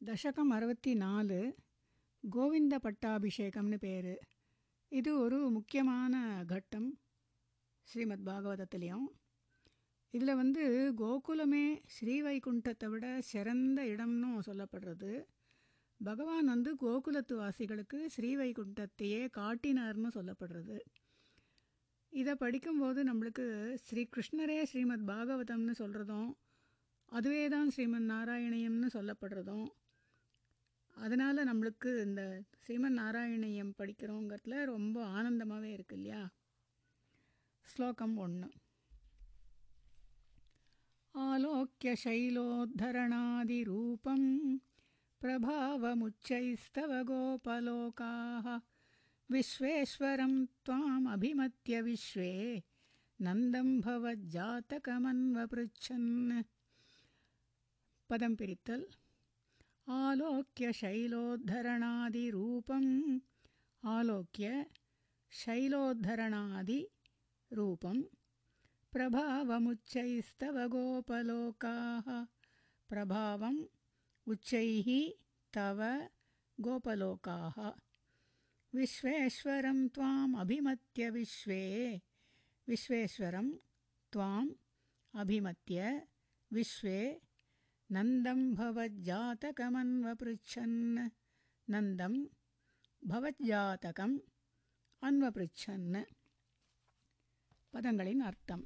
தசகம் அறுபத்தி நாலு கோவிந்த பட்டாபிஷேகம்னு பேர். இது ஒரு முக்கியமான கட்டம் ஸ்ரீமத் பாகவதத்துலேயும். இதில் வந்து கோகுலமே ஸ்ரீவைகுண்டத்தை விட சிறந்த இடம்னு சொல்லப்படுறது. பகவான் வந்து கோகுலத்து வாசிகளுக்கு ஸ்ரீவைகுண்டத்தையே காட்டினார்னு சொல்லப்படுறது. இதை படிக்கும்போது நம்மளுக்கு ஸ்ரீ கிருஷ்ணரே ஸ்ரீமத் பாகவதம்னு சொல்கிறதும் அதுவே தான் ஸ்ரீமன் நாராயணியம்னு சொல்லப்படுறதும் அதனால் நம்மளுக்கு இந்த ஸ்ரீமன் நாராயணியம் படிக்கிறோங்கிறதுல ரொம்ப ஆனந்தமாகவே இருக்கு இல்லையா ஸ்லோகம் ஒன்று ஆலோக்கிய शैलोद्धरणादिरूपं प्रभावमुच्चैस्तव गोपलोकाः विश्वेश्वरं त्वामभिमत्य विश्वे नन्दं भवज्जातकमन्वपृच्छन् पदं पिरित्तल् आलोक्य शैलोद्धरणादिरूपम् आलोक्य शैलोद्धरणादिरूपं प्रभावमुच्चैस्तव गोपलोकाः। प्रभावम् उच्चैः तव गोपलोकाः। विश्वेश्वरं त्वाम् अभिमत्य विश्वे। विश्वेश्वरं त्वाम् अभिमत्य विश्वे। नन्दं भवज्जातकमन्वपृच्छन् नन्दं भवज्जातकम् अन्वपृच्छन् பதங்களின் அர்த்தம்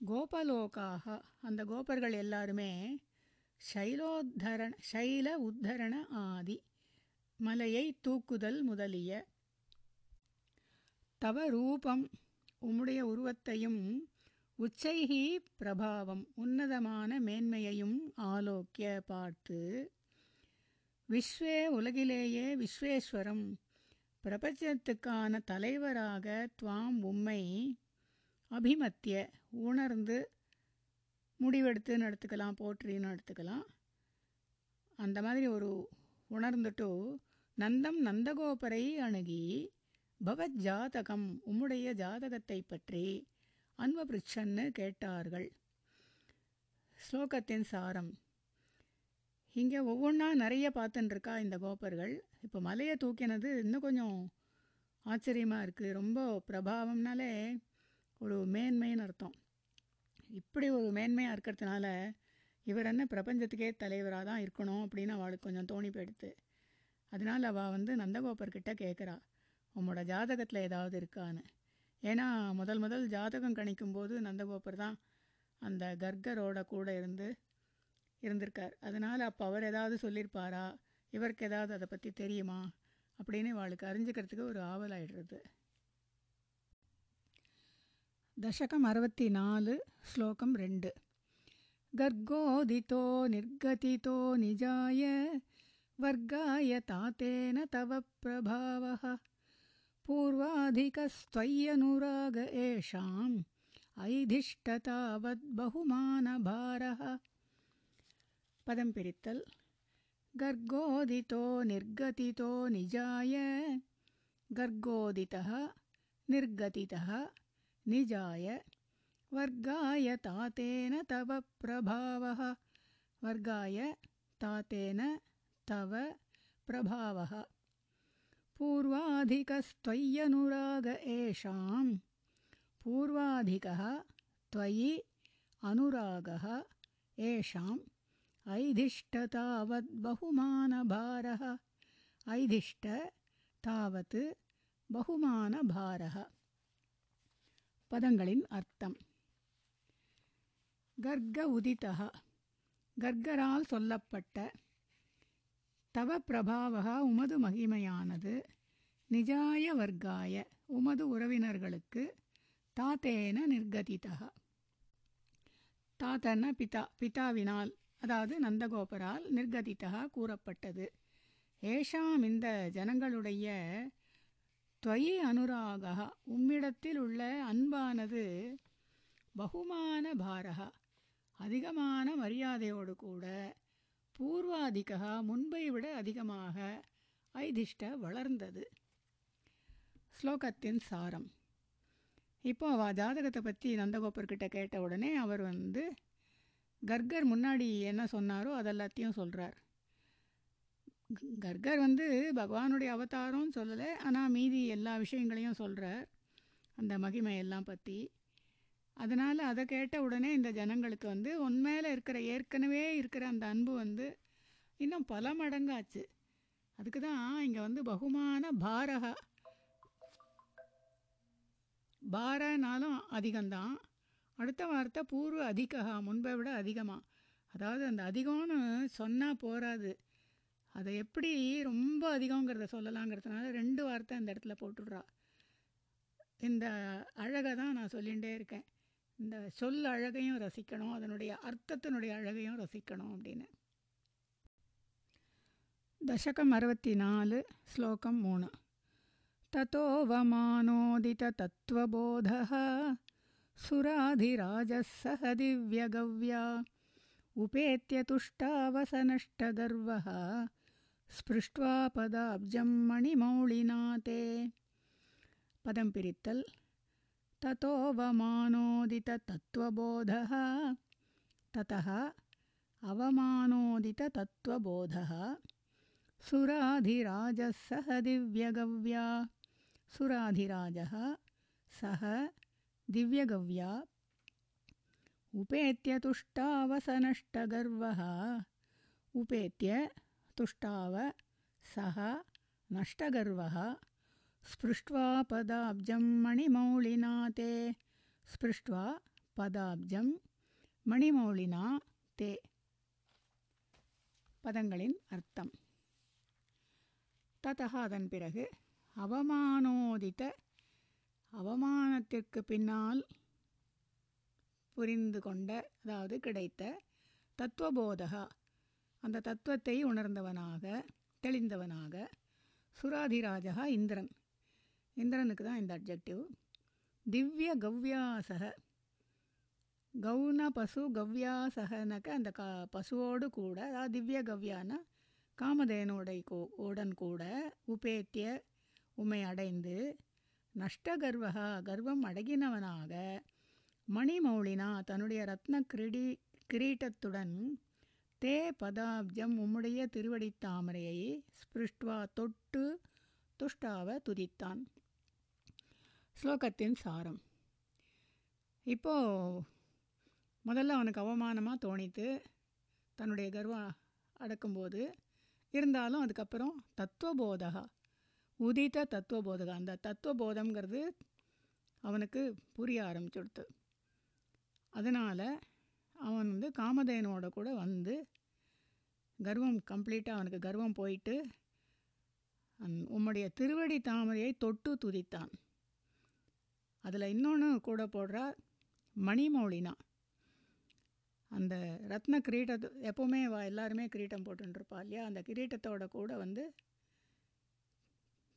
கோபலோகாக அந்த கோபர்கள் எல்லாருமே சைலோத்தரண சைல உத்தரண ஆதி மலையை தூக்குதல் முதலிய தவ ரூபம் உம்முடைய உருவத்தையும் உச்சைகி பிரபாவம் உன்னதமான மேன்மையையும் ஆலோக்கிய பார்த்து விஸ்வே உலகிலேயே விஸ்வேஸ்வரம் பிரபஞ்சத்துக்கான தலைவராக துவாம் உம்மை அபிமத்திய உணர்ந்து முடிவெடுத்து நடத்துக்கலாம் போற்றின்னு எடுத்துக்கலாம் அந்த மாதிரி ஒரு உணர்ந்துட்டு நந்தம் நந்தகோபரை அணுகி பவத் ஜாதகம் உம்முடைய ஜாதகத்தை பற்றி அன்வபிருச்சன்னு கேட்டார்கள். ஸ்லோகத்தின் சாரம். இங்கே ஒவ்வொன்றா நிறைய பார்த்துட்டுருக்கா இந்த கோபர்கள். இப்போ மலையை தூக்கினது இன்னும் கொஞ்சம் ஆச்சரியமாக இருக்குது ரொம்ப பிரபாவம்னாலே ஒரு மேன்மைன்னு அர்த்தம். இப்படி ஒரு மேன்மையாக இருக்கிறதுனால இவர் என்ன பிரபஞ்சத்துக்கே தலைவராக தான் இருக்கணும் அப்படின்னு அவளுக்கு கொஞ்சம் தோணி போயிடுத்து அதனால் அவள் வந்து நந்தகோபர்கிட்ட கேட்குறா உம்மோட ஜாதகத்தில் ஏதாவது இருக்கான்னு? ஏன்னா முதல் முதல் ஜாதகம் கணிக்கும்போது நந்தகோபர் தான் அந்த கர்கரோட கூட இருந்து இருந்திருக்கார். அதனால் அப்போ அவர் ஏதாவது சொல்லியிருப்பாரா இவருக்கு ஏதாவது அதை பற்றி தெரியுமா? அப்படின்னு அவளுக்கு அறிஞ்சுக்கிறதுக்கு ஒரு ஆவல் ஆயிடுறது. தசகம் அறுபத்தி நாலு ஸ்லோகம் ரெண்டு. கர்கோதிதோ நிர்கதிதோ நிஜாய வர்காய தாத்தேன தவ பிரபாவः पूर्वाधिकस्त्वय्यनुराग एषाम् ऐधिष्ठतावद्बहुमानभारः बहुमानभारः। पदम्पिरित्तल् गर्गोदितो निर्गतितो निजाय। गर्गोदितः निर्गतितः निजाय। वर्गाय तातेन तव प्रभावः। वर्गाय तातेन तव प्रभावः। पूर्वाधिकस्त्वय्यनुराग एषां पूर्वाधिकः त्वयि अनुरागः येषाम् ऐधिष्ठतावद्बहुमानभारः ऐधिष्ठ तावत् பகுமானபாரக பதங்களின் அர்த்தம் கர்க உதிதக கர்கரால் சொல்லப்பட்ட தவ பிரபாவக உமது மகிமையானது நிஜாய வர்க்காய உமது உறவினர்களுக்கு தாத்தேன நிர்கதிதக தாத்தன பிதா பிதாவினால் அதாவது நந்தகோபரால் நிர்கதித்தகா கூறப்பட்டது. ஏஷாம் இந்த ஜனங்களுடைய துவயி அனுராகா உம்மிடத்தில் உள்ள அன்பானது பகுமான பாரகா அதிகமான மரியாதையோடு கூட பூர்வாதிகா முன்பை விட அதிகமாக ஐதிஷ்ட வளர்ந்தது. ஸ்லோகத்தின் சாரம். இப்போ அவள் ஜாதகத்தை பற்றி நந்தகோபர்கிட்ட கேட்ட உடனே அவர் வந்து கர்கர் முன்னாடி என்ன சொன்னாரோ அதெல்லாத்தையும் சொல்கிறார் கர்கர் வந்து பகவானுடைய அவதாரம்னு சொல்லலை ஆனால் மீதி எல்லா விஷயங்களையும் சொல்கிறார் அந்த மகிமையெல்லாம் பற்றி அதனால் அதை கேட்ட உடனே இந்த ஜனங்களுக்கு வந்து உண்மையில் இருக்கிற ஏற்கனவே இருக்கிற அந்த அன்பு வந்து இன்னும் பல மடங்காச்சு. அதுக்கு தான் இங்கே வந்து பகுமான பாரகா பாரனாலும் அதிகம்தான். அடுத்த வார்த்தை பூர்வ அதிகா முன்பை விட அதிகமாக அதாவது அந்த அதிகம்னு சொன்னால் போகாது அதை எப்படி ரொம்ப அதிகங்கிறத சொல்லலாங்கிறதுனால ரெண்டு வார்த்தை அந்த இடத்துல போட்டுடுறா. இந்த அழகை தான் நான் சொல்லிகிட்டே இருக்கேன். இந்த சொல் அழகையும் ரசிக்கணும் அதனுடைய அர்த்தத்தினுடைய அழகையும் ரசிக்கணும் அப்படின்னு. தசகம் அறுபத்தி நாலு ஸ்லோகம் மூணு. ततोऽवमानोदिततत्त्वबोधः सुराधिराजः सह दिव्यगव्या। उपेत्य तुष्टावसनष्टगर्वः। स्पृष्ट्वा पदाब्जं मणिमौलिना ते पदं पिरित्तल्। ततोऽवमानोदिततत्त्वबोधः ततः अवमानोदिततत्त्वबोधः। सुराधिराजः सह दिव्यगव्या सुराधिराजः सः दिव्यगव्या उपेत्य तुष्टावसनष्टगर्वः उपेत्य तुष्टाव सः नष्टगर्वः स्पृष्ट्वा पदाब्जं मणिमौलिना ते स्पृष्ट्वा पदाब्जं மணிமௌலினா தே பதங்களின் அர்த்தம் ததா அதன் பிறகு அவமானோதித்த அவமானத்திற்கு பின்னால் புரிந்து கொண்ட அதாவது கிடைத்த தத்துவபோதகா. அந்த தத்துவத்தை உணர்ந்தவனாக தெளிந்தவனாக சுராதிராஜா இந்திரன். இந்திரனுக்கு தான் இந்த அப்ஜெக்டிவ் திவ்ய கவ்யாசக. கௌன பசு கவ்யாசகனக்க அந்த கா பசுவோடு கூட அதாவது திவ்ய கவ்யானா காமதேனோடை கோ உடன் கூட உபேத்திய உமை அடைந்து நஷ்டகர்வகா கர்வம் அடகினவனாக மணிமௌலினா தன்னுடைய ரத்ன கிரீடி கிரீட்டத்துடன் தே பதாப்ஜம் உம்முடைய திருவடித் தாமரையை ஸ்பிருஷ்டுவா தொட்டு துஷ்டாவ துதித்தான். ஸ்லோகத்தின் சாரம். இப்போது முதல்ல அவனுக்கு அவமானமாக தோணித்து தன்னுடைய கர்வம் அடக்கும்போது இருந்தாலும் அதுக்கப்புறம் தத்துவபோதகா உதித்த தத்துவபோதகா அந்த தத்துவபோதம்ங்கிறது அவனுக்கு புரிய ஆரம்பிச்சுடுத்து. அதனால் அவன் வந்து காமதேனோட கூட வந்து கர்வம் கம்ப்ளீட்டாக அவனுக்கு கர்வம் போயிட்டு அந் உம்முடைய திருவடி தாமரையை தொட்டு துதித்தான். அதில் இன்னொன்று கூட போடுறா மணிமௌலினா. அந்த ரத்ன கிரீட்டத்து எப்போவுமே வா எல்லாருமே கிரீட்டம் போட்டுருப்பா இல்லையா? அந்த கிரீட்டத்தோட கூட வந்து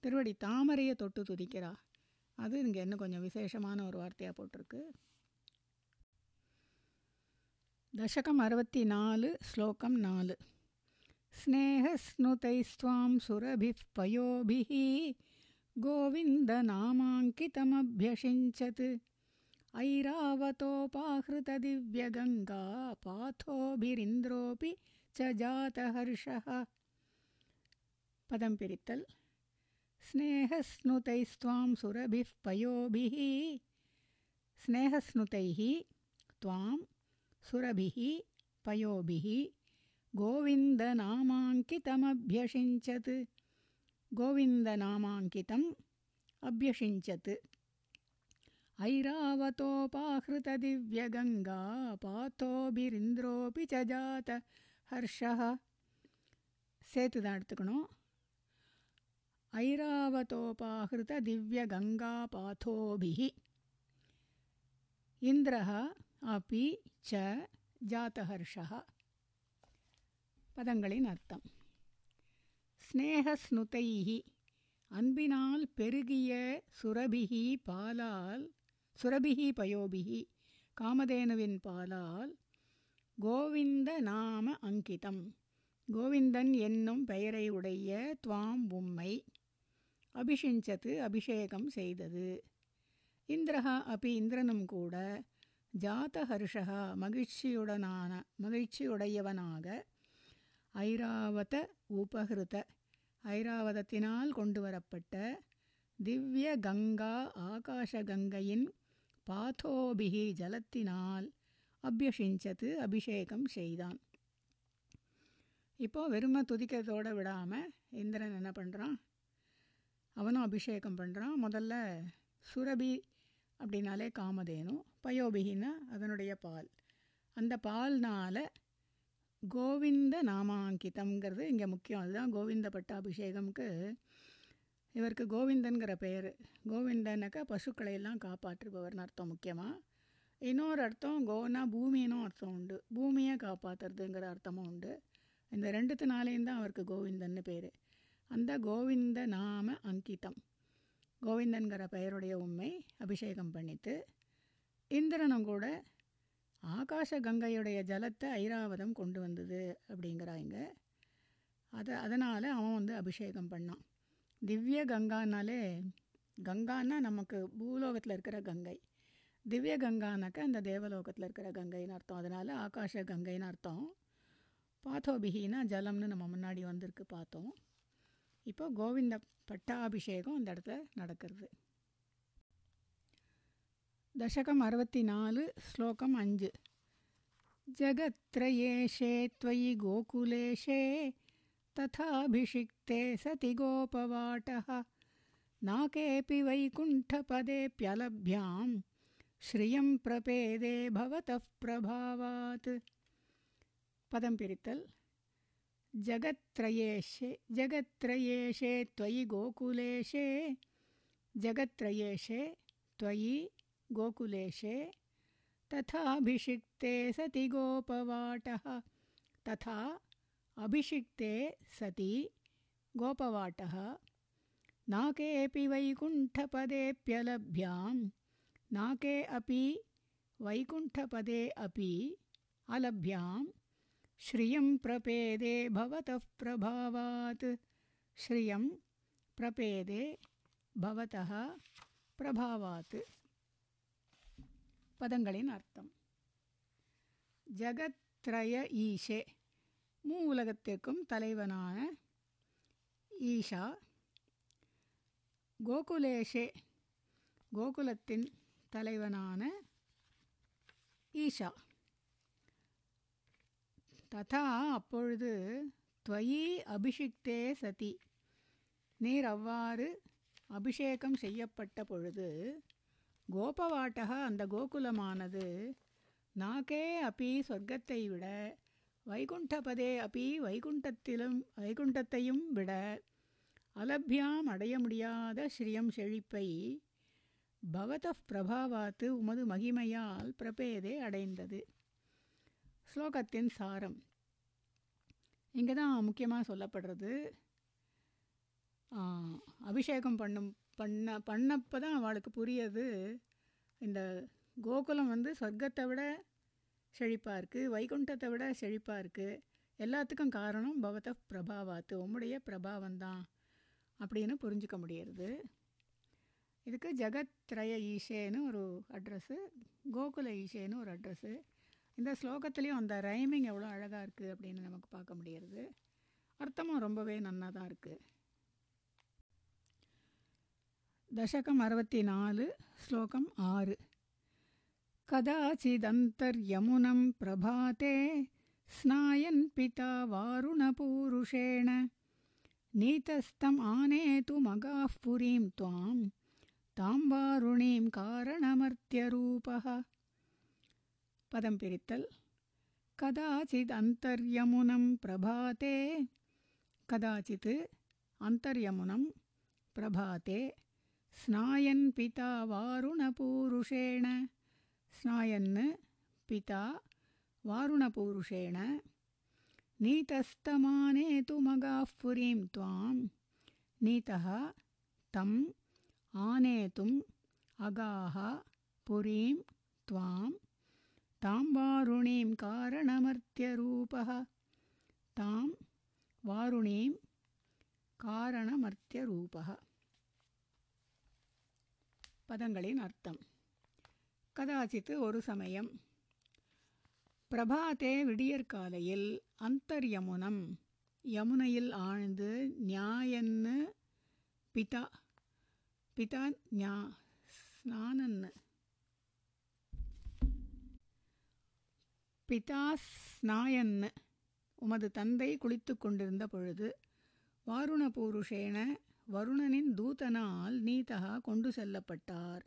திருவடி தாமரையை தொட்டு துதிக்கிறா அது இங்கே இன்னும் கொஞ்சம் விசேஷமான ஒரு வார்த்தையாக போட்டிருக்கு தசகம் அறுபத்தி நாலு ஸ்லோகம் நாலு स्नेहस्नुतैस्त्वां सुरभिः पयोभिः गोविन्दनामाङ्कितमभ्यषिञ्चत् ऐरावतोपाहृतदिव्यगङ्गा पाथोभिरिन्द्रोऽपि च जातहर्षः पदं पिरित्तल् स्नेहस्नुतैस्त्वां सुरभिः पयोभिः। स्नेहस्नुतैः त्वां सुरभिः पयोभिः। गोविन्दनामाङ्कितमभ्यषिञ्चत्। गोविन्दनामाङ्कितम् अभ्यषिञ्चत्। ऐरावतोपाहृतदिव्यगङ्गा ऐरावतोपाहृतदिव्यगङ्गापातोऽभिरिन्द्रोऽपि च जात हर्षः सेतुकणो தான் எடுத்துக்கணும் ஐராவதோபாகிருத திவ்யகங்கா பாத்தோபிः இந்திரः अपि च जातहर्षः பதங்களின் அர்த்தம் ஸ்னேகஸ்னுதைஹி அன்பினால் பெருகிய சுரபிகி பாலால் சுரபிகி பயோபிகி காமதேனுவின் பாலால் கோவிந்த நாம அங்கிதம் கோவிந்தன் என்னும் பெயரை உடைய துவாம் உம்மை அபிஷிஞ்சத்து அபிஷேகம் செய்தது. இந்திரஹா அப்படி இந்திரனும் கூட ஜாதஹர்ஷா மகிழ்ச்சியுடனான மகிழ்ச்சியுடையவனாக ஐராவத உபகிருத ஐராவதத்தினால் கொண்டு வரப்பட்ட திவ்ய கங்கா ஆகாஷ கங்கையின் பாத்தோபிகி ஜலத்தினால் அபியஷிஞ்சத்து அபிஷேகம் செய்தான். இப்போ வெறுமை துதிக்கிறதோடு விடாமல் இந்திரன் என்ன பண்ணுறான் அவனும் அபிஷேகம் பண்ணுறான் முதல்ல சுரபி அப்படின்னாலே காமதேனு பயோபிகின்னா அதனுடைய பால். அந்த பால்னால் கோவிந்த நாமாங்கிதம்ங்கிறது இங்கே முக்கியம். அதுதான் கோவிந்த பட்டாபிஷேகம்க்கு இவருக்கு கோவிந்தன்கிற பெயர் கோவிந்தனாக்கா பசுக்களை எல்லாம் காப்பாற்றுபவர்னு அர்த்தம் முக்கியமாக இன்னொரு அர்த்தம் கோனா பூமினும் அர்த்தம் உண்டு. பூமியை காப்பாற்றுறதுங்கிற அர்த்தமும் உண்டு. இந்த ரெண்டுத்தினாலேயும் தான் அவருக்கு கோவிந்தன்னு பேர். அந்த கோவிந்த நாம அங்கிதம். கோவிந்தன்கிற பெயருடைய உண்மை அபிஷேகம் பண்ணித்து இந்திரனும் கூட ஆகாச கங்கையுடைய ஜலத்தை ஐராவதம் கொண்டு வந்தது அப்படிங்கிறாங்க. அதை அதனால் அவன் வந்து அபிஷேகம் பண்ணான். திவ்ய கங்கானாலே கங்கான்னா நமக்கு பூலோகத்தில் இருக்கிற கங்கை. திவ்ய கங்கானாக்க அந்த தேவலோகத்தில் இருக்கிற கங்கைன்னு அர்த்தம். அதனால் ஆகாஷ கங்கைன்னு அர்த்தம். பாத்தோபிகினா ஜலம்னு நம்ம முன்னாடி வந்திருக்கு பார்த்தோம். இப்போ கோவிந்த பட்டாபிஷேகம் அந்த இடத்துல நடக்கிறது दशकम् अरवति नालु श्लोकम् अञ्जु जगत्त्रयेशे त्वयि गोकुलेशे तथाभिषिक्ते सति गोपवाटः नाकेऽपि वैकुण्ठपदेऽप्यलभ्यां श्रियं प्रपेदे भवतः प्रभावात् पदं पिरितल् जगत्त्रयेशे जगत्त्रयेशे त्वयि गोकुलेशे, जगत्त्रयेशे त्वयि गोकुलेशे, तथाभिषिक्ते सति गोपवाटः तथा अभिषिक्ते सति गोपवाटः। नाकेऽपि वैकुण्ठपदेऽप्यलभ्यां नाके अपि वैकुण्ठपदे अपि अलभ्यां श्रियं प्रपेदे भवतः प्रभावात् श्रियं प्रपेदे भवतः பிரபாவாத்து பதங்களின் அர்த்தம் ஜகத்ரய ஈஷே மூ உலகத்திற்கும் தலைவனான ஈஷா கோகுலேஷே கோகுலத்தின் தலைவனான ஈஷா ததா அப்பொழுது துவயி அபிஷிக்தே சதி. நீர் அவ்வாறு அபிஷேகம் செய்யப்பட்ட பொழுது கோபவாட்டக அந்த கோகுலமானது நாகே அப்பி சொர்க்கத்தை விட வைகுண்டபதே அப்பி வைகுண்டத்திலும் வைகுண்டத்தையும் விட அலபியாம் அடைய முடியாத ஸ்ரீயம் செழிப்பை பவத பிரபாவாத்து உமது மகிமையால் பிரபேதே அடைந்தது. ஸ்லோகத்தின் சாரம். இங்கே தான் முக்கியமாக சொல்லப்படுறது அபிஷேகம் பண்ணும் பண்ண பண்ணப்போ தான் அவளுக்கு புரியுது. இந்த கோகுலம் வந்து சொர்க்கத்தை விட செழிப்பாக இருக்குது வைகுண்டத்தை விட செழிப்பாக இருக்குது எல்லாத்துக்கும் காரணம் பவத பிரபாவாத்து உம்முடைய பிரபாவந்தான் அப்படின்னு புரிஞ்சுக்க முடியறது. இதுக்கு ஜெகத்ரய ஈஷேன்னு ஒரு அட்ரஸ்ஸு கோகுல ஈஷேன்னு ஒரு அட்ரஸ்ஸு இந்த ஸ்லோகத்துலேயும் அந்த ரைமிங் எவ்வளோ அழகாக இருக்குது அப்படின்னு நமக்கு பார்க்க முடியறது அர்த்தமும் ரொம்பவே நன்னா தான் இருக்குது दशकम् अरवति नालु श्लोकम् आरु कदाचिदन्तर्यमुनं प्रभाते स्नायन् पिता वारुणपूरुषेण नीतस्तम् आनेतु मगाः पुरीं त्वां तां वारुणीं कारणमर्त्यरूपः पदं पिरित्तल् कदाचिदन्तर्यमुनं प्रभाते कदाचित् अन्तर्यमुनं प्रभाते स्नायन् पिता वारुणपूरुषेण स्नायन् पिता वारुणपूरुषेण नीतस्तमानेतु मगाः पुरीं त्वां नीतः तम् आनेतुम् अगाः पुरीं त्वां तां वारुणीं कारणमर्त्यरूपः तां वारुणीं कारणमर्त्यरूपः பதங்களின் அர்த்தம் கதாச்சித்து ஒரு சமயம் பிரபாத்தே விடியற்காலையில் அந்தர்யமுனம் யமுனையில் ஆழ்ந்து ஞாயன்னு பிதா பிதா ஞா ஸ்நானன்னு பிதா ஸ்நாயன் உமது தந்தை குளித்து கொண்டிருந்த பொழுது வாருண பூருஷேன வருணனின் தூதனால் நீதகா கொண்டு செல்லப்பட்டார்.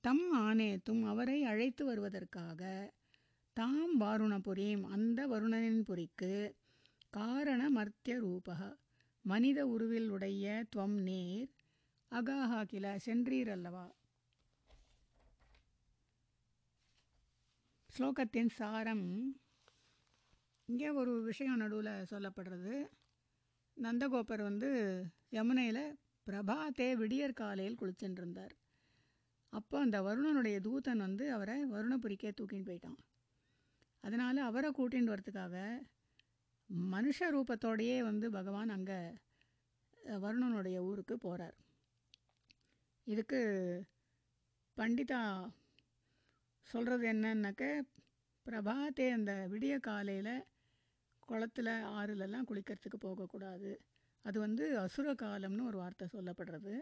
தம் ஆனேத்தும் அவரை அழைத்து வருவதற்காக தாம் வாருணபுரீம் அந்த வருணனின் புரிக்கு காரண மர்த்திய ரூபக மனித உருவில் உடைய துவம் நீர் அகாஹா கில சென்றீரல்லவா? ஸ்லோகத்தின் சாரம் இங்கே ஒரு விஷயம் நடுவில் சொல்லப்படுறது. நந்தகோபர் வந்து யமுனையில் பிரபாத்தே விடியற் காலையில் குளிச்சுட்டு அப்போ அந்த வருணனுடைய தூதன் வந்து அவரை வருணபுரிக்கே தூக்கின்னு போயிட்டான். அதனால் அவரை கூட்டின்னு வரத்துக்காக மனுஷ ரூபத்தோடையே வந்து பகவான் அங்கே வருணனுடைய ஊருக்கு போகிறார் இதுக்கு பண்டிதா சொல்கிறது என்னன்னாக்க பிரபாத்தே அந்த விடிய காலையில் குளத்தில் ஆறுலெல்லாம் குளிக்கிறதுக்கு போகக்கூடாது. அது வந்து அசுர காலம்னு ஒரு வார்த்தை சொல்லப்படுறது.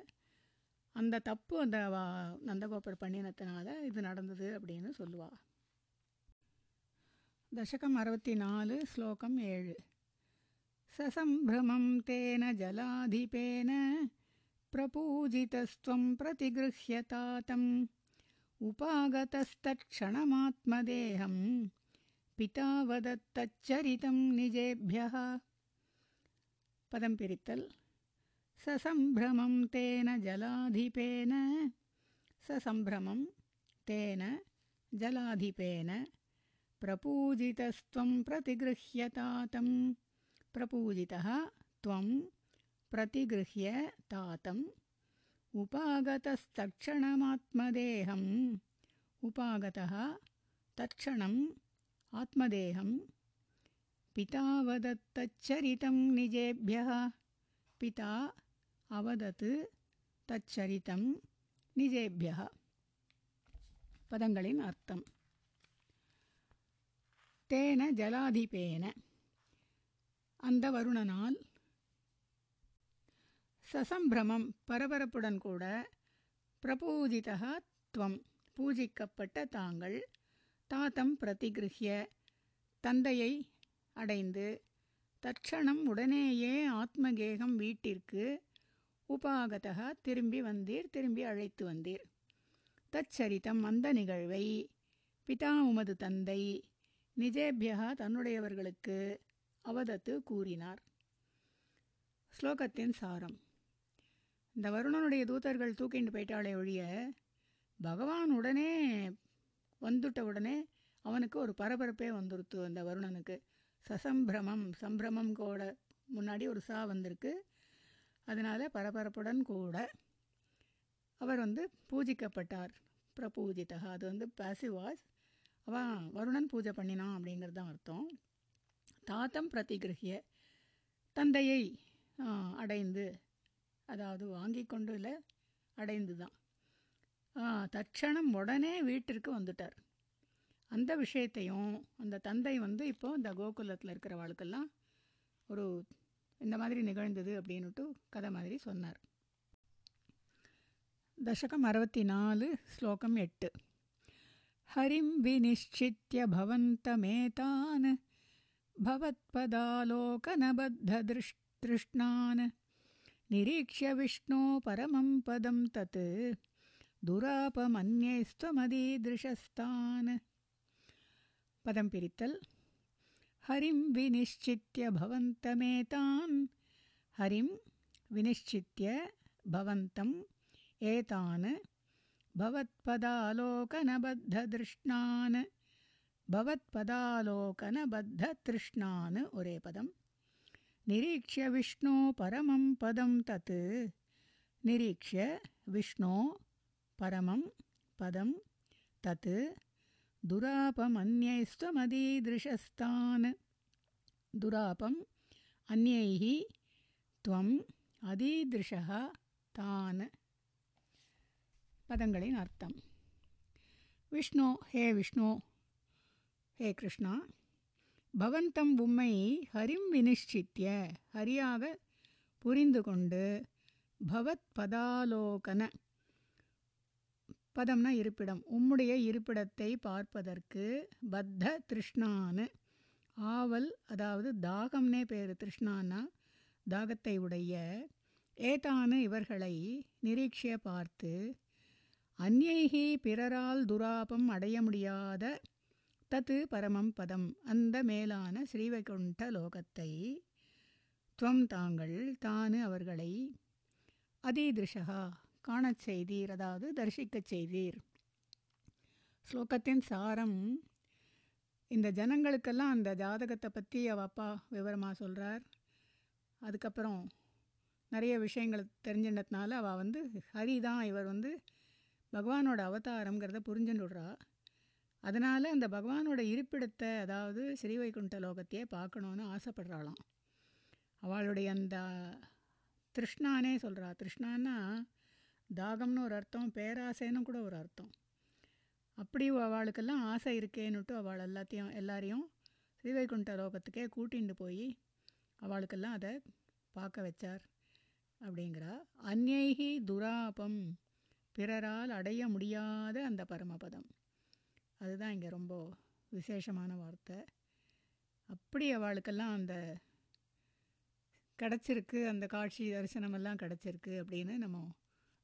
அந்த தப்பு அந்த நந்தகோபர் பண்ணினத்தினால இது நடந்தது அப்படின்னு சொல்லுவா. தசகம் அறுபத்தி நாலு ஸ்லோகம் ஏழு. சசம்பிரமம் தேன ஜலாதிபேன பிரபூஜிதஸ்துவம் பிரதிகிருஹ்யதாத்தம் उपागतस्तत्क्षणमात्मदेहं पितावदत्तच्चरितं निजेभ्यः। पदम्पिरित्तल् ससम्भ्रमं तेन जलाधिपेन। ससम्भ्रमं तेन जलाधिपेन। प्रपूजितस्त्वं प्रतिगृह्यतातं प्रपूजितः त्वं प्रतिगृह्य तातम् उपागतस्तक्षणमात्मदेहम् उपागतः तत्क्षणम् आत्मदेहं पिता वदत्तच्चरितं निजेभ्यः पिता अवदत् தச்சரித்தம் நிஜேபியா பதங்களின் அர்த்தம் தேன ஜலாதிபேன அந்த வருணனால் சசம்பிரமம் பரபரப்புடன் கூட பிரபூஜிதா துவம் பூஜிக்கப்பட்ட தாங்கள் தாத்தம் பிரதிகிருஹிய தந்தையை அடைந்து தட்சணம் உடனேயே ஆத்மகேகம் வீட்டிற்கு உபாகதா திரும்பி வந்தீர் திரும்பி அழைத்து வந்தீர். தச்சரித்தம் அந்த நிகழ்வை பிதா உமது தந்தை நிஜேபியா தன்னுடையவர்களுக்கு அவதத்து கூறினார். ஸ்லோகத்தின் சாரம். இந்த வருணனுடைய தூதர்கள் தூக்கிண்டு போயிட்டாலே ஒழிய பகவான் உடனே வந்துட்ட உடனே அவனுக்கு ஒரு பரபரப்பே வந்துருத்து அந்த வருணனுக்கு. சசம்பிரமம் சம்பிரமம் கூட முன்னாடி ஒரு சா வந்திருக்கு. அதனால் பரபரப்புடன் கூட அவர் வந்து பூஜிக்கப்பட்டார். பிரபூஜிதா அது வந்து பாசிவாஸ் வாஸ் அவன் வருணன் பூஜை பண்ணினான் அப்படிங்கிறது தான் அர்த்தம். தாத்தம் பிரதிகிரகிய தந்தையை அடைந்து அதாவது வாங்கி கொண்டுல அடைந்து தான் தட்சணம் உடனே வீட்டிற்கு வந்துட்டார். அந்த விஷயத்தையும் அந்த தந்தை வந்து இப்போது இந்த கோகுலத்தில் இருக்கிறவாளுக்கெல்லாம் ஒரு இந்த மாதிரி நிகழ்ந்தது அப்படின்னுட்டு கதை மாதிரி சொன்னார். தசகம் அறுபத்தி நாலு ஸ்லோகம் எட்டு. ஹரிம் விநிச்சித்திய பவந்தமேதான் பவத்பதாலோகனபத்த திருஷ்ணான். निरीक्ष्य विष्णो परमं पदं तत्। दुरापमन्यैस्त्वमदीदृशस्तान् पदं पिरित्तल्। हरिं विनिश्चित्य भवन्तमेतान्। हरिं विनिश्चित्य भवन्तम् एतान्। भवत्पदालोकनबद्धतृष्णान्। भवत्पदालोकनबद्धतृष्णान्। उरेपदम् निरीक्ष्य विष्णो परमं पदं तत् निरीक्ष्य विष्णो परमं पदं तत् दुरापमन्यैस्त्वमदीदृशस्तान् दुरापम् अन्यैः त्वम् அதீதிருஷः தான் பதங்களின் அர்த்தம் விஷ்ணு ஹே விஷ்ணு ஹே கிருஷ்ணா பவந்தம் உம்மை ஹரிம் வினிஷ்சித்ய ஹரியாக புரிந்து கொண்டு பவத் பதாலோகன. பதம்னா இருப்பிடம். உம்முடைய இருப்பிடத்தை பார்ப்பதற்கு பத்த திருஷ்ணான்னு ஆவல் அதாவது தாகம்னே பேர். திருஷ்ணான்னா தாகத்தை உடைய. ஏதானு இவர்களை நிரீட்சிய பார்த்து அந்நைகி பிறரால் துராபம் அடைய முடியாத தத்து பரமம் பதம் அந்த மேலான ஸ்ரீவைகுண்ட லோகத்தை துவம் தாங்கள் தானு அவர்களை அதீதிருஷகா காணச் செய்தீர் அதாவது தரிசிக்கச் செய்தீர். ஸ்லோகத்தின் சாரம் இந்த ஜனங்களுக்கெல்லாம் அந்த ஜாதகத்தை பற்றி அவ அப்பா விவரமாக சொல்கிறார் அதுக்கப்புறம் நிறைய விஷயங்கள் தெரிஞ்சின்றதுனால அவள் வந்து ஹரி தான் இவர் வந்து பகவானோட அவதாரங்கிறத புரிஞ்சுடுறா அதனால் அந்த பகவானோட இருப்பிடத்தை அதாவது ஸ்ரீவைகுண்ட லோகத்தையே பார்க்கணுன்னு ஆசைப்படுறாளாம். அவளுடைய அந்த திருஷ்ணானே சொல்கிறா திருஷ்ணான்னா தாகம்னு ஒரு அர்த்தம் பேராசைன்னு கூட ஒரு அர்த்தம். அப்படி அவளுக்கெல்லாம் ஆசை இருக்கேன்னுட்டு அவள் எல்லாத்தையும் எல்லாரையும் ஸ்ரீவைகுண்ட லோகத்துக்கே கூட்டிகிட்டு போய் அவளுக்கெல்லாம் அதை பார்க்க வச்சார் அப்படிங்கிறா. அந்நைகி துராபம் பிறரால் அடைய முடியாத அந்த பரமபதம். அதுதான் இங்கே ரொம்ப விசேஷமான வார்த்தை அப்படி அவளுக்கெல்லாம் அந்த கிடச்சிருக்கு அந்த காட்சி தரிசனமெல்லாம் கிடச்சிருக்கு அப்படின்னு நம்ம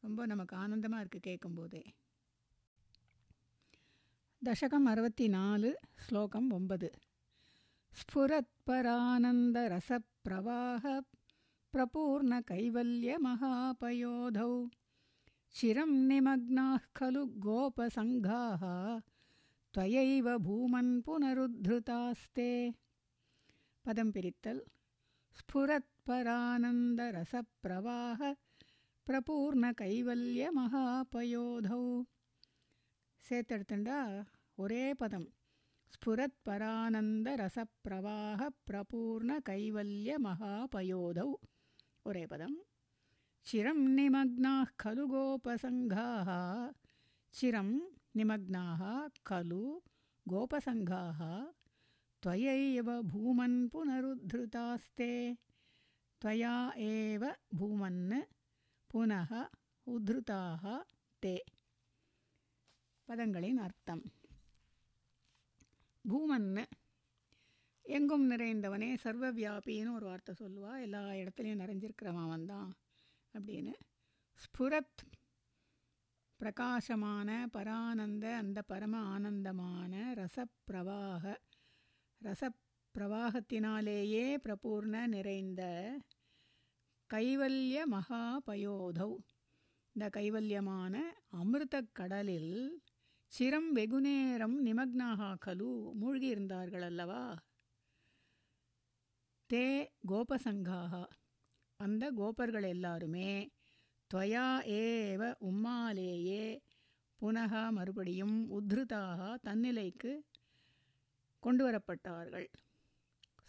ரொம்ப நமக்கு ஆனந்தமாக இருக்குது கேட்கும்போதே தசகம் அறுபத்தி நாலு ஸ்லோகம் ஒன்பது स्फुरत्परानन्दरसप्रवाह प्रपूर्णकैवल्यमहापयोधौ चिरं निमग्नाः खलु गोपसङ्घाः त्वयैव भूमन् पुनरुद्धृतास्ते पदं पिरित्तल् स्फुरत्परानन्दरसप्रवाह प्रपूर्णकैवल्यमहापयोधौ சேத்தெடுத்துண்டா ஒரே பதம் ஸ்புரத் பரானந்த ரசப்பிரவாக பிரபூர்ண கைவல்ய மகாபயோதௌ ஒரே பதம் சிரம் நிமக்னாः खलु गोपसङ्घाः चिरं निमग्नाः खलु गोपसङ्घाः त्वयैव भूमन् पुनरुद्धृतास्ते त्वया एव भूमन् पुनः उद्धृताः ते பதங்களின் அர்த்தம் பூமன்னு எங்கும் நிறைந்தவனே சர்வவியாபின்னு ஒரு வார்த்தை சொல்லுவா எல்லா இடத்துலையும் நிறைஞ்சிருக்கிறவன் அவன் தான் அப்படின்னு ஸ்புரத் பிரகாசமான பரானந்த அந்த பரம ஆனந்தமான ரசப்பிரவாக ரசப்பிரவாகத்தினாலேயே பிரபூர்ண நிறைந்த கைவல்ய மகாபயோதவ். இந்த கைவல்யமான அமிர்த கடலில் சிரம் வெகுநேரம் நிமக்னாகா கலு மூழ்கியிருந்தார்கள் அல்லவா? தே கோபசங்காக. அந்த கோபர்கள் எல்லாருமே துவயா ஏவ உம்மாலேயே. புனக மறுபடியும் உத்ருதாக தன்னிலைக்கு கொண்டு வரப்பட்டார்கள்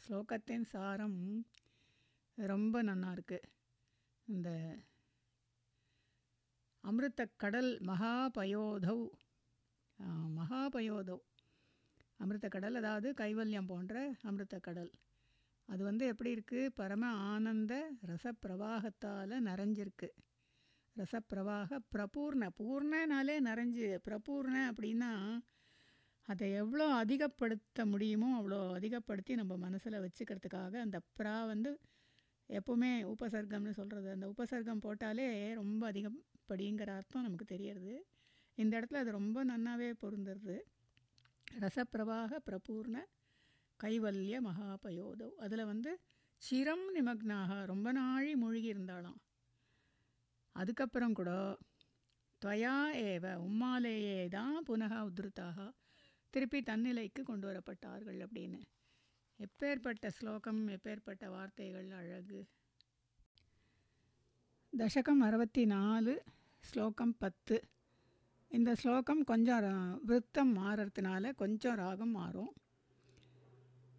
ஸ்லோகத்தின் சாரம் ரொம்ப நன்னா இருக்குது இந்த அமிர்த கடல் மகாபயோதௌ மகாபயோதவ் அமிர்த கடல் அதாவது கைவல்யம் போன்ற அமிர்த கடல் அது வந்து எப்படி இருக்குது பரம ஆனந்த ரசப்பிரவாகத்தால் நிறைஞ்சிருக்கு. ரசப்பிரவாக பிரபூர்ண பூர்ணனாலே நிறைஞ்சு பிரபூர்ண அப்படின்னா அதை எவ்வளோ அதிகப்படுத்த முடியுமோ அவ்வளோ அதிகப்படுத்தி நம்ம மனசில் வச்சுக்கிறதுக்காக அந்த ப்ரா வந்து எப்போவுமே உபசர்க்கம்னு சொல்கிறது அந்த உபசர்க்கம் போட்டாலே ரொம்ப அதிகப்படிங்கிற அர்த்தம் நமக்கு தெரியறது. இந்த இடத்துல அது ரொம்ப நன்னாவே பொருந்துடுது ரசப்பிரவாக பிரபூர்ண கைவல்ய மகாபயோதவ். அதில் வந்து சிரம் நிமக்னாக ரொம்ப நாழி மூழ்கி இருந்தாலாம் அதுக்கப்புறம் கூட துவயா ஏவ உம்மாலேயே தான் புனக உத்ருத்தாக திருப்பி தன்னிலைக்கு கொண்டு வரப்பட்டார்கள் அப்படின்னு. எப்பேற்பட்ட ஸ்லோகம் எப்பேற்பட்ட வார்த்தைகள் அழகு. தசகம் அறுபத்தி நாலு ஸ்லோகம் பத்து. இந்த ஸ்லோகம் கொஞ்சம் விருத்தம் மாறுறதுனால கொஞ்சம் ராகம் மாறும்.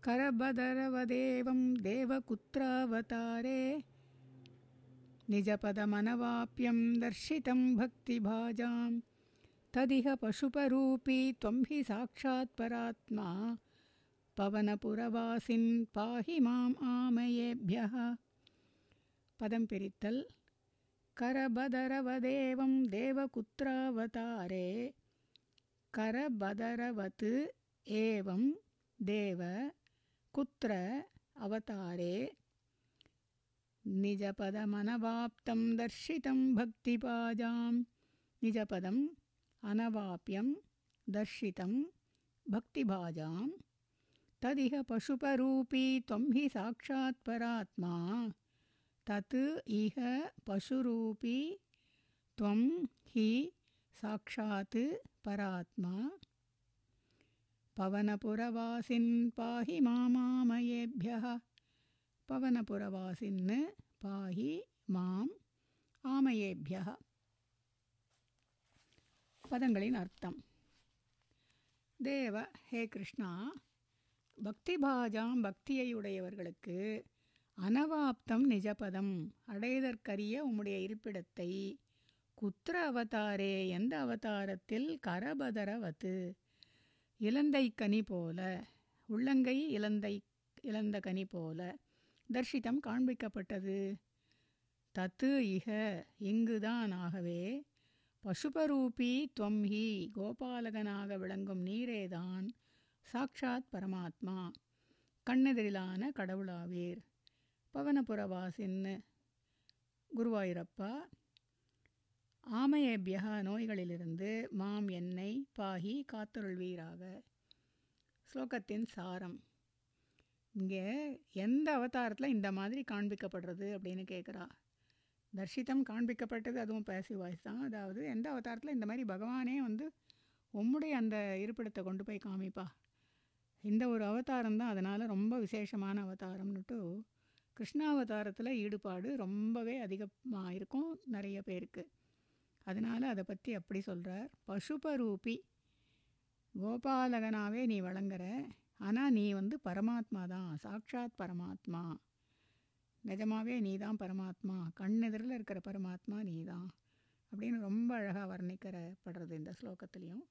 கரபதரவதேவம் தேவகுத்ராவதாரே निजपदमनवाप्यं दर्शितं भक्तिभाजां तदिह पशुपरूपी त्वं हि साक्षात् परात्मा। पवनपुरवासिन् पाहि माम् आमयेभ्यः। पदं पिरित्तल्। करबदरवदेवं देवकुत्रावतारे करबदरवत् एवं देव कुत्र अवतारे। निजपदमनवाप्तं दर्शितं भक्तिपाजां निजपदम् अनवाप्यं दर्शितं भक्तिभाजां तदिह पशुपरूपी त्वं हि साक्षात् परात्मा। तत् इह पशुरूपी त्वं हि साक्षात् परात्मा। पवनपुरवासिन् पाहि मामामयेभ्यः பவனபுரவாசின்னு பாஹி மாம் ஆமையேபிய பதங்களின் அர்த்தம். தேவ ஹே கிருஷ்ணா பக்தி பாஜாம் பக்தியையுடையவர்களுக்கு அனவாப்தம் நிஜபதம் அடைதற்கரிய உம்முடைய இருப்பிடத்தை குத்திர அவதாரே எந்த அவதாரத்தில் கரபதரவது? இலந்தை கனி போல உள்ளங்கை இலந்தை இழந்த கனி போல தர்ஷிதம் காண்பிக்கப்பட்டது. தத்து இக இங்குதான் ஆகவே? பசுபரூபி துவம்ஹி கோபாலகனாக விளங்கும் நீரேதான் சாக்ஷாத் பரமாத்மா கண்ணெதிரிலான கடவுளாவீர். பவனபுரவாசின்னு குருவாயூரப்பா ஆமையேபியா நோய்களிலிருந்து மாம் என்னை பாகி காத்தருள்வீராக. ஸ்லோகத்தின் சாரம். இங்கே எந்த அவதாரத்தில் இந்த மாதிரி காண்பிக்கப்படுறது அப்படின்னு கேட்குறா தர்ஷிதம் காண்பிக்கப்பட்டது அதுவும் பேசிவ் வாய்ஸ் தான். அதாவது எந்த அவதாரத்தில் இந்த மாதிரி பகவானே வந்து உம்முடைய அந்த இருப்பிடத்தை கொண்டு போய் காமிப்பா. இந்த ஒரு அவதாரம் தான் அதனால் ரொம்ப விசேஷமான அவதாரம்னுட்டு கிருஷ்ணாவதாரத்தில் ஈடுபாடு ரொம்பவே அதிகமாக இருக்கும் நிறைய பேருக்கு. அதனால் அதை பற்றி அப்படி சொல்கிறார் பசுபரூபி கோபாலகனாவே நீ வழங்குற ஆனால் நீ வந்து பரமாத்மா தான். சாக்ஷாத் பரமாத்மா. நிஜமாவே நீ தான் பரமாத்மா. கண்ணெதிரில் இருக்கிற பரமாத்மா நீ தான். அப்படின்னு ரொம்ப அழகாக வர்ணிக்கிறப்படுறது இந்த ஸ்லோகத்துலேயும்.